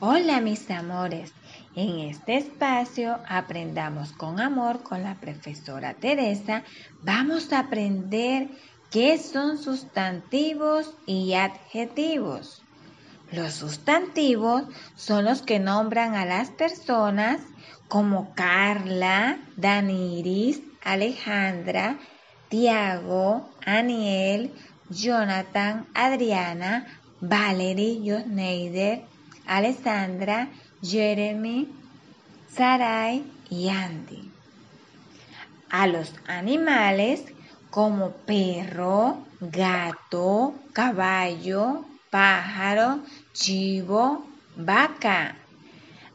Hola mis amores, en este espacio aprendamos con amor con la profesora Teresa. Vamos a aprender qué son sustantivos y adjetivos. Los sustantivos son los que nombran a las personas como Carla, Daniris, Alejandra, Tiago, Aniel, Jonathan, Adriana, Valerie, Josneider, Alessandra, Jeremy, Sarai y Andy. A los animales como perro, gato, caballo, pájaro, chivo, vaca.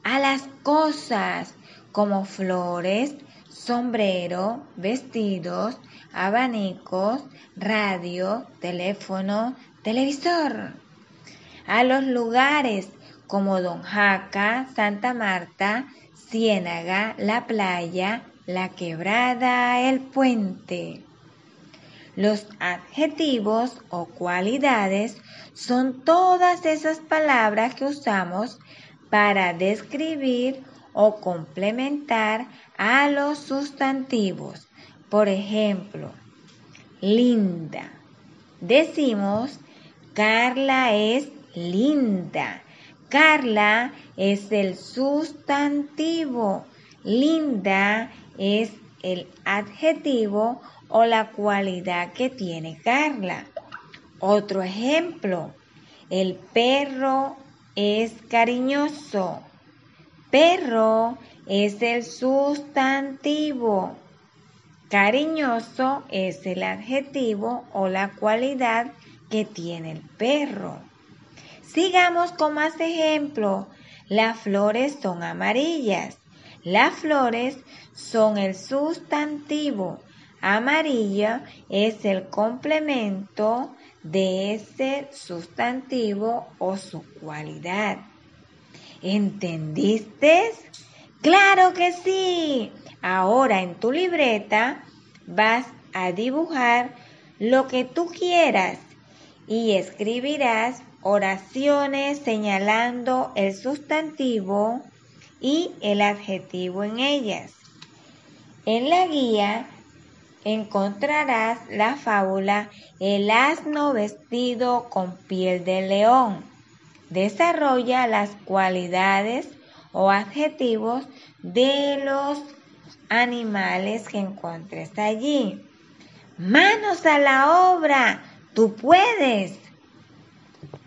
A las cosas como flores, sombrero, vestidos, abanicos, radio, teléfono, televisor. A los lugares como Don Jaca, Santa Marta, Ciénaga, La Playa, La Quebrada, El Puente. Los adjetivos o cualidades son todas esas palabras que usamos para describir o complementar a los sustantivos. Por ejemplo, linda. Decimos, Carla es linda. Carla es el sustantivo. Linda es el adjetivo o la cualidad que tiene Carla. Otro ejemplo, el perro es cariñoso. Perro es el sustantivo. Cariñoso es el adjetivo o la cualidad que tiene el perro. Sigamos con más ejemplos. Las flores son amarillas. Las flores son el sustantivo. Amarilla es el complemento de ese sustantivo o su cualidad. ¿Entendiste? Claro que sí. Ahora en tu libreta vas a dibujar lo que tú quieras y escribirás oraciones señalando el sustantivo y el adjetivo en ellas. En la guía encontrarás la fábula El asno vestido con piel de león. Desarrolla las cualidades o adjetivos de los animales que encuentres allí. Manos a la obra, tú puedes.